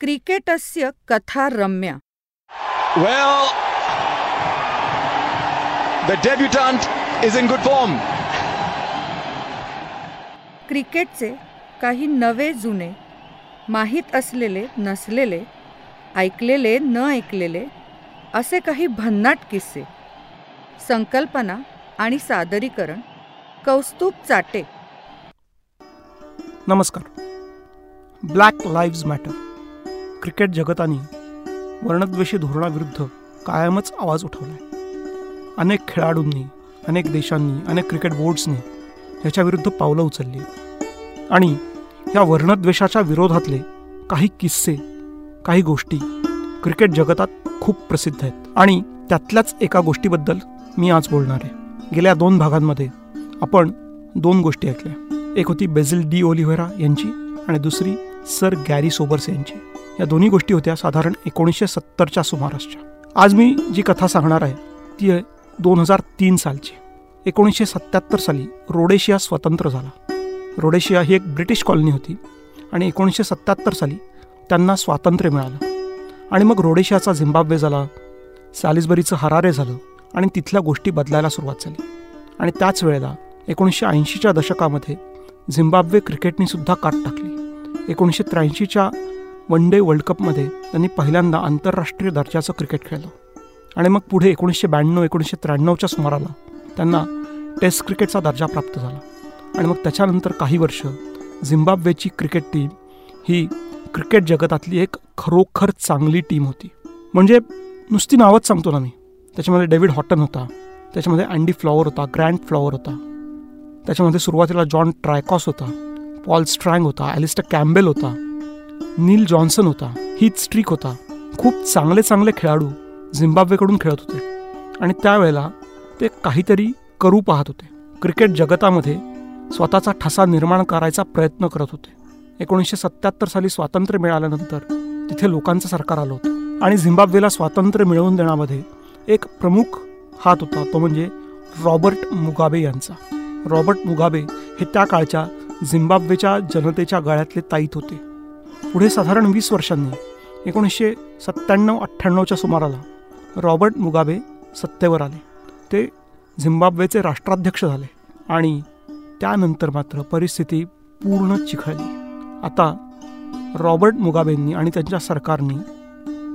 क्रिकेटस्य कथा रम्या Well, the debutant is in good form. क्रिकेटचे काही नवे जुने माहीत असलेले नसलेले ऐकलेले न ऐकलेले असे काही भन्नाट किस्से। संकल्पना आणि सादरीकरण कौस्तुभ चाटे। नमस्कार। ब्लॅक लाईव्ज मॅटर क्रिकेट जगताने वर्णद्वेषी धोरणाविरुद्ध कायमच आवाज उठवला अनेक खेळाडूंनी अनेक देशांनी अनेक क्रिकेट बोर्ड्सनी ह्याच्याविरुद्ध पावलं उचलली. आणि या वर्णद्वेषाच्या विरोधातले काही किस्से काही गोष्टी क्रिकेट जगतात खूप प्रसिद्ध आहेत. आणि त्यातल्याच एका गोष्टीबद्दल मी आज बोलणार आहे. गेल्या दोन भागांमध्ये आपण दोन गोष्टी ऐकल्या. एक होती बेझिल डी ओलिव्हेरा यांची आणि दुसरी सर गॅरी सोबर्स यांची या दोन्ही गोष्टी होत्या साधारण एकोणीसशे सत्तरच्या सुमारासच्या. आज मी जी कथा सांगणार आहे ती आहे दोन हजार तीन सालची. एकोणीसशे सत्त्याहत्तर साली रोडेशिया स्वतंत्र झाला. रोडेशिया ही एक ब्रिटिश कॉलनी होती आणि एकोणीसशे सत्त्याहत्तर साली त्यांना स्वातंत्र्य मिळालं. आणि मग रोडेशियाचा झिम्बाब्वे झाला सॅलिसबरीचं हरारे झालं आणि तिथल्या गोष्टी बदलायला सुरुवात झाली. आणि त्याच वेळेला एकोणीसशे ऐंशीच्या दशकामध्ये झिम्बाब्वे क्रिकेटनीसुद्धा काट टाकली. एकोणीसशे त्र्याऐंशीच्या वन डे वर्ल्ड कपमध्ये त्यांनी पहिल्यांदा आंतरराष्ट्रीय दर्जाचं क्रिकेट खेळलं. आणि मग पुढे एकोणीसशे ब्याण्णव एकोणीसशे त्र्याण्णवच्या सुमाराला त्यांना टेस्ट क्रिकेटचा दर्जा प्राप्त झाला. आणि मग त्याच्यानंतर काही वर्ष झिम्बाब्वेची क्रिकेट टीम ही क्रिकेट जगतातली एक खरोखर चांगली टीम होती. म्हणजे नुसती नावच सांगतो ना मी. त्याच्यामध्ये डेव्हिड हॉटन होता. त्याच्यामध्ये अँडी फ्लॉवर होता ग्रँड फ्लॉवर होता. त्याच्यामध्ये सुरुवातीला जॉन ट्रायकॉस होता. पॉल स्ट्रँग होता ॲलिस्टर कॅम्बेल होता नील जॉन्सन होता हीथ स्ट्रीक होता खूप चांगले चांगले खेळाडू झिम्बाब्वेकडून खेळत होते. आणि त्यावेळेला ते काहीतरी करू पाहत होते. क्रिकेट जगतामध्ये स्वतःचा ठसा निर्माण करायचा प्रयत्न करत होते. एकोणीसशे सत्त्याहत्तर साली स्वातंत्र्य मिळाल्यानंतर तिथे लोकांचं सरकार आलं होतं. आणि झिम्बाब्वेला स्वातंत्र्य मिळवून देण्यामध्ये एक प्रमुख हात होता तो म्हणजे रॉबर्ट मुगाबे यांचा. रॉबर्ट मुगाबे हे त्या काळच्या झिम्बाब्वेच्या जनतेच्या गळ्यातले ताईत होते. पुढे साधारण वीस वर्षांनी एकोणीसशे सत्त्याण्णव अठ्ठ्याण्णवच्या सुमाराला रॉबर्ट मुगाबे सत्तेवर आले. ते झिम्बाब्वेचे राष्ट्राध्यक्ष झाले आणि त्यानंतर मात्र परिस्थिती पूर्ण चिखळली आता रॉबर्ट मुगाबेंनी आणि त्यांच्या सरकारने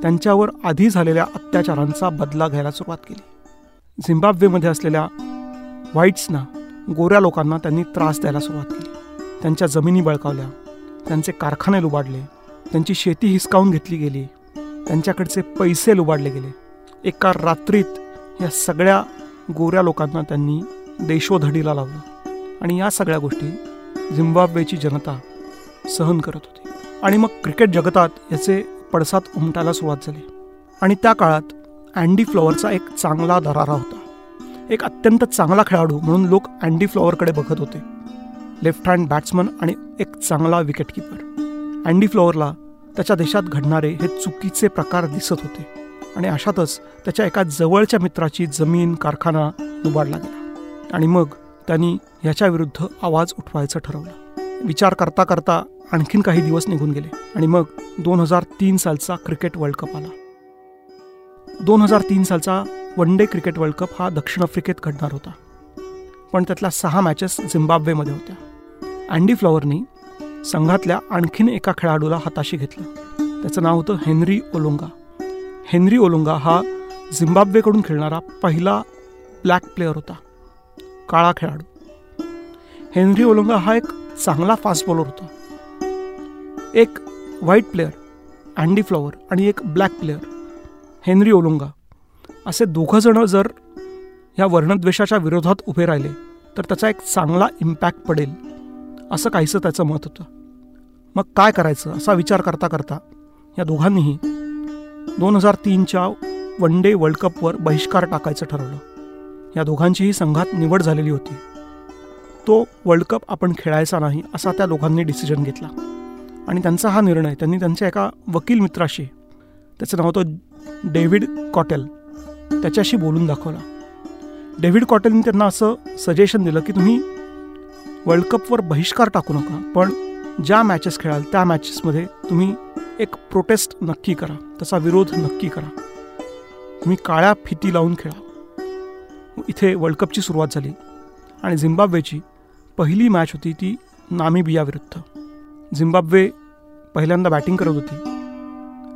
त्यांच्यावर आधी झालेल्या अत्याचारांचा बदला घ्यायला सुरुवात केली. झिम्बाब्वेमध्ये असलेल्या व्हाईट्सना गोऱ्या लोकांना त्यांनी त्रास द्यायला सुरुवात केली. त्यांच्या जमिनी बळकावल्या. त्यांचे कारखाने लुबाडले. त्यांची शेती हिसकावून घेतली गेली. त्यांच्याकडचे पैसे लुबाडले गेले. एका रात्रीत या सगळ्या गोऱ्या लोकांना त्यांनी देशोधडीला लावलं. आणि या सगळ्या गोष्टी झिम्बाब्वेची जनता सहन करत होती. आणि मग क्रिकेट जगतात याचे पडसाद उमटायला सुरुवात झाली. आणि त्या काळात अँडी फ्लॉवरचा एक चांगला दरारा होता. एक अत्यंत चांगला खेळाडू म्हणून लोक अँडी फ्लॉवरकडे बघत होते. लेफ्ट हँड बॅट्समन आणि एक चांगला विकेटकीपर अँडी फ्लॉवरला त्याच्या देशात घडणारे हे चुकीचे प्रकार दिसत होते आणि अशातच त्याच्या एका जवळच्या मित्राची जमीन कारखाना उभारला गेला आणि मग त्यांनी ह्याच्याविरुद्ध आवाज उठवायचं ठरवलं. विचार करता करता आणखीन काही दिवस निघून गेले आणि मग दोन हजार तीन सालचा क्रिकेट वर्ल्ड कप आला. दोन हजार तीन सालचा one day cricket world cup हा दक्षिण आफ्रिकेत घडणार होता. पण त्यातल्या सहा मॅचेस झिम्बाब्वेमध्ये होत्या. अँडी फ्लॉवरनी संघातल्या आणखीन एका खेळाडूला हाताशी घेतलं. त्याचं नाव होतं हेनरी ओलोंगा. हेनरी ओलोंगा हा झिम्बाब्वेकडून खेळणारा पहिला ब्लॅक प्लेअर होता. काळा खेळाडू. हेनरी ओलोंगा हा एक चांगला फास्ट बॉलर होता. एक व्हाईट प्लेअर अँडी फ्लॉवर आणि एक ब्लॅक प्लेअर हेनरी ओलोंगा. असे दोघंजणं जर ह्या वर्णद्वेषाच्या विरोधात उभे राहिले तर त्याचा एक चांगला इम्पॅक्ट पडेल. असं काहीसं त्याचं मत होतं. मग काय करायचं? असा विचार करता करता या दोघांनीही दोन हजार तीनच्या वन डे वर्ल्ड कपवर बहिष्कार टाकायचं ठरवलं. या दोघांचीही संघात निवड झालेली होती. तो वर्ल्ड कप आपण खेळायचा नाही असा त्या दोघांनी डिसिजन घेतला. आणि त्यांचा हा निर्णय त्यांनी त्यांच्या एका वकील मित्राशी त्याचं नाव होतं डेव्हिड कॉटेल त्याच्याशी बोलून दाखवला. डेव्हिड कॉटेलने त्यांना असं सजेशन दिलं की तुम्ही वर्ल्ड कपवर बहिष्कार टाकू नका पण ज्या मॅचेस खेळाल त्या मॅचेसमध्ये तुम्ही एक प्रोटेस्ट नक्की करा त्याचा विरोध नक्की करा. तुम्ही काळ्या फिती लावून खेळा. इथे वर्ल्ड कपची सुरुवात झाली आणि झिम्बाब्वेची पहिली मॅच होती ती नामिबियाविरुद्ध झिम्बाब्वे पहिल्यांदा बॅटिंग करत होती.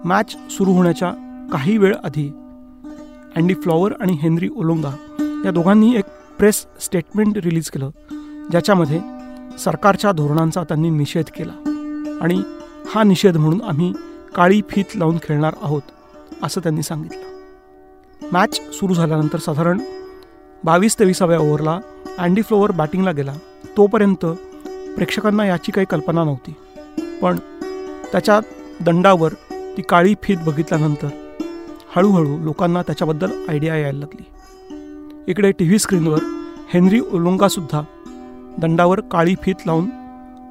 मॅच सुरू होण्याच्या काही वेळ आधी अँडी फ्लॉवर आणि हेनरी ओलोंगा या दोघांनी एक प्रेस स्टेटमेंट रिलीज केलं. ज्याच्यामध्ये सरकारच्या धोरणांचा त्यांनी निषेध केला. आणि हा निषेध म्हणून आम्ही काळी फीत लावून खेळणार आहोत असं त्यांनी सांगितलं. मॅच सुरू झाल्यानंतर साधारण बावीस तेविसाव्या ओव्हरला अँडी फ्लोवर बॅटिंगला गेला. तोपर्यंत प्रेक्षकांना याची काही कल्पना नव्हती. पण त्याच्या दंडावर ती काळी फीत बघितल्यानंतर हळूहळू लोकांना त्याच्याबद्दल आयडिया यायला लागली. इकडे टी व्ही स्क्रीनवर हेनरी ओलोंगासुद्धा दंडावर काळी फीत लावून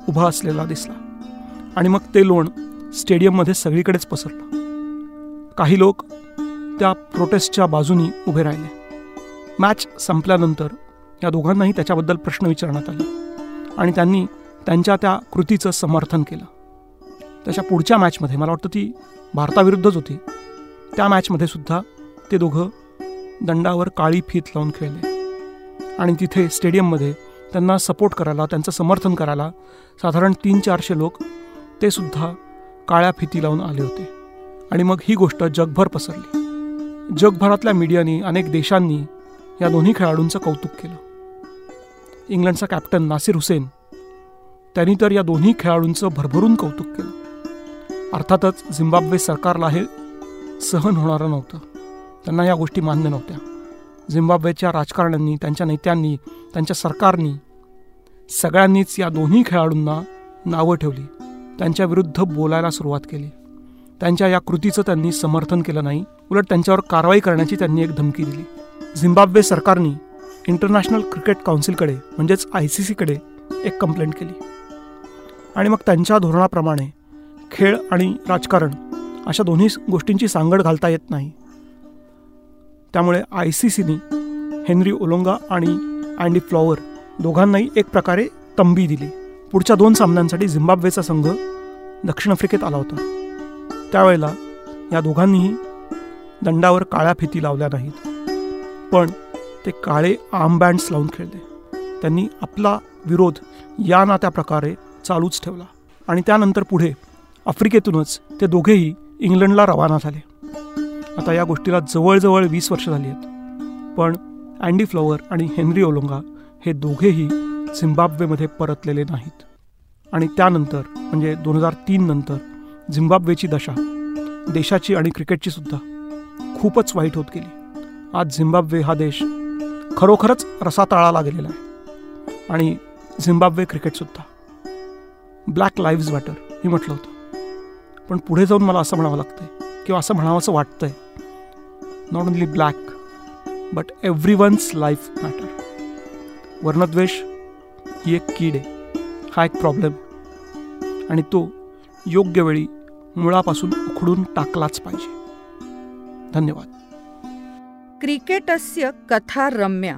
उभा असलेला दिसला. आणि मग ते लोण स्टेडियममध्ये सगळीकडेच पसरलं. काही लोक त्या प्रोटेस्टच्या बाजूनी उभे राहिले. मॅच संपल्यानंतर या दोघांनाही त्याच्याबद्दल प्रश्न विचारण्यात आले. आणि त्यांनी त्यांच्या त्या कृतीचं समर्थन केलं. त्याच्या पुढच्या मॅचमध्ये मला वाटतं ती भारताविरुद्धच होती. त्या मॅचमध्ये सुद्धा ते दोघं दंडावर काळी फीत लावून खेळले. आणि तिथे स्टेडियममध्ये त्यांना सपोर्ट करायला त्यांचं समर्थन करायला साधारण तीन चारशे लोक ते सुद्धा काळ्या फिती लावून आले होते. आणि मग ही गोष्ट जगभर पसरली. जगभरातल्या मीडियानी अनेक देशांनी या दोन्ही खेळाडूंचं कौतुक केलं. इंग्लंडचा कॅप्टन नासिर हुसेन त्यांनी तर या दोन्ही खेळाडूंचं भरभरून कौतुक केलं. अर्थातच झिम्बाब्वे सरकारला हे सहन होणारं नव्हतं. त्यांना या गोष्टी मान्य नव्हत्या. झिम्बाब्वेच्या राजकारण्यांनी त्यांच्या नेत्यांनी त्यांच्या सरकारनी सगळ्यांनीच या दोन्ही खेळाडूंना नावं ठेवली. त्यांच्याविरुद्ध बोलायला सुरुवात केली. त्यांच्या या कृतीचं त्यांनी समर्थन केलं नाही. उलट त्यांच्यावर कारवाई करण्याची त्यांनी एक धमकी दिली. झिम्बाब्वे सरकारने इंटरनॅशनल क्रिकेट काउन्सिलकडे म्हणजेच आय सी सीकडे एक कंप्लेंट केली. आणि मग त्यांच्या धोरणाप्रमाणे खेळ आणि राजकारण अशा दोन्ही गोष्टींची सांगड घालता येत नाही. त्यामुळे आय सी सीनी हेनरी ओलोंगा आणि अँडी फ्लॉवर दोघांनाही एक प्रकारे तंबी दिली. पुढच्या दोन सामन्यांसाठी झिम्बाब्वेचा संघ दक्षिण आफ्रिकेत आला होता. त्यावेळेला या दोघांनीही दंडावर काळ्या फिती लावल्या नाहीत. पण ते काळे आर्मबँड्स लावून खेळले. त्यांनी आपला विरोध या ना त्या प्रकारे चालूच ठेवला. आणि त्यानंतर पुढे आफ्रिकेतूनच ते दोघेही इंग्लंडला रवाना झाले. आता या गोष्टीला जवळजवळ वीस वर्ष झाली आहेत. पण अँडी फ्लॉवर आणि हेनरी ओलोंगा हे दोघेही झिम्बाब्वेमध्ये परतलेले नाहीत. आणि त्यानंतर म्हणजे दोन हजार तीन नंतर झिम्बाब्वेची दशा देशाची आणि क्रिकेटची सुद्धा खूपच वाईट होत गेली. आज झिम्बाब्वे हा देश खरोखरच रसाताळाला गेलेला आहे. आणि झिम्बाब्वे क्रिकेटसुद्धा ब्लॅक लाईव्ज मॅटर हे म्हटलं होतं. पण पुढे जाऊन मला असं म्हणावं लागतंय किंवा असं म्हणावं वाटतंय not only black but every one's life matter वर्णद्वेष ही एक कीड आहे हा एक प्रॉब्लेम आणि तो योग्य वेळी मुळापासून उखडून टाकलाच पाहिजे धन्यवाद क्रिकेटस्य कथा रम्या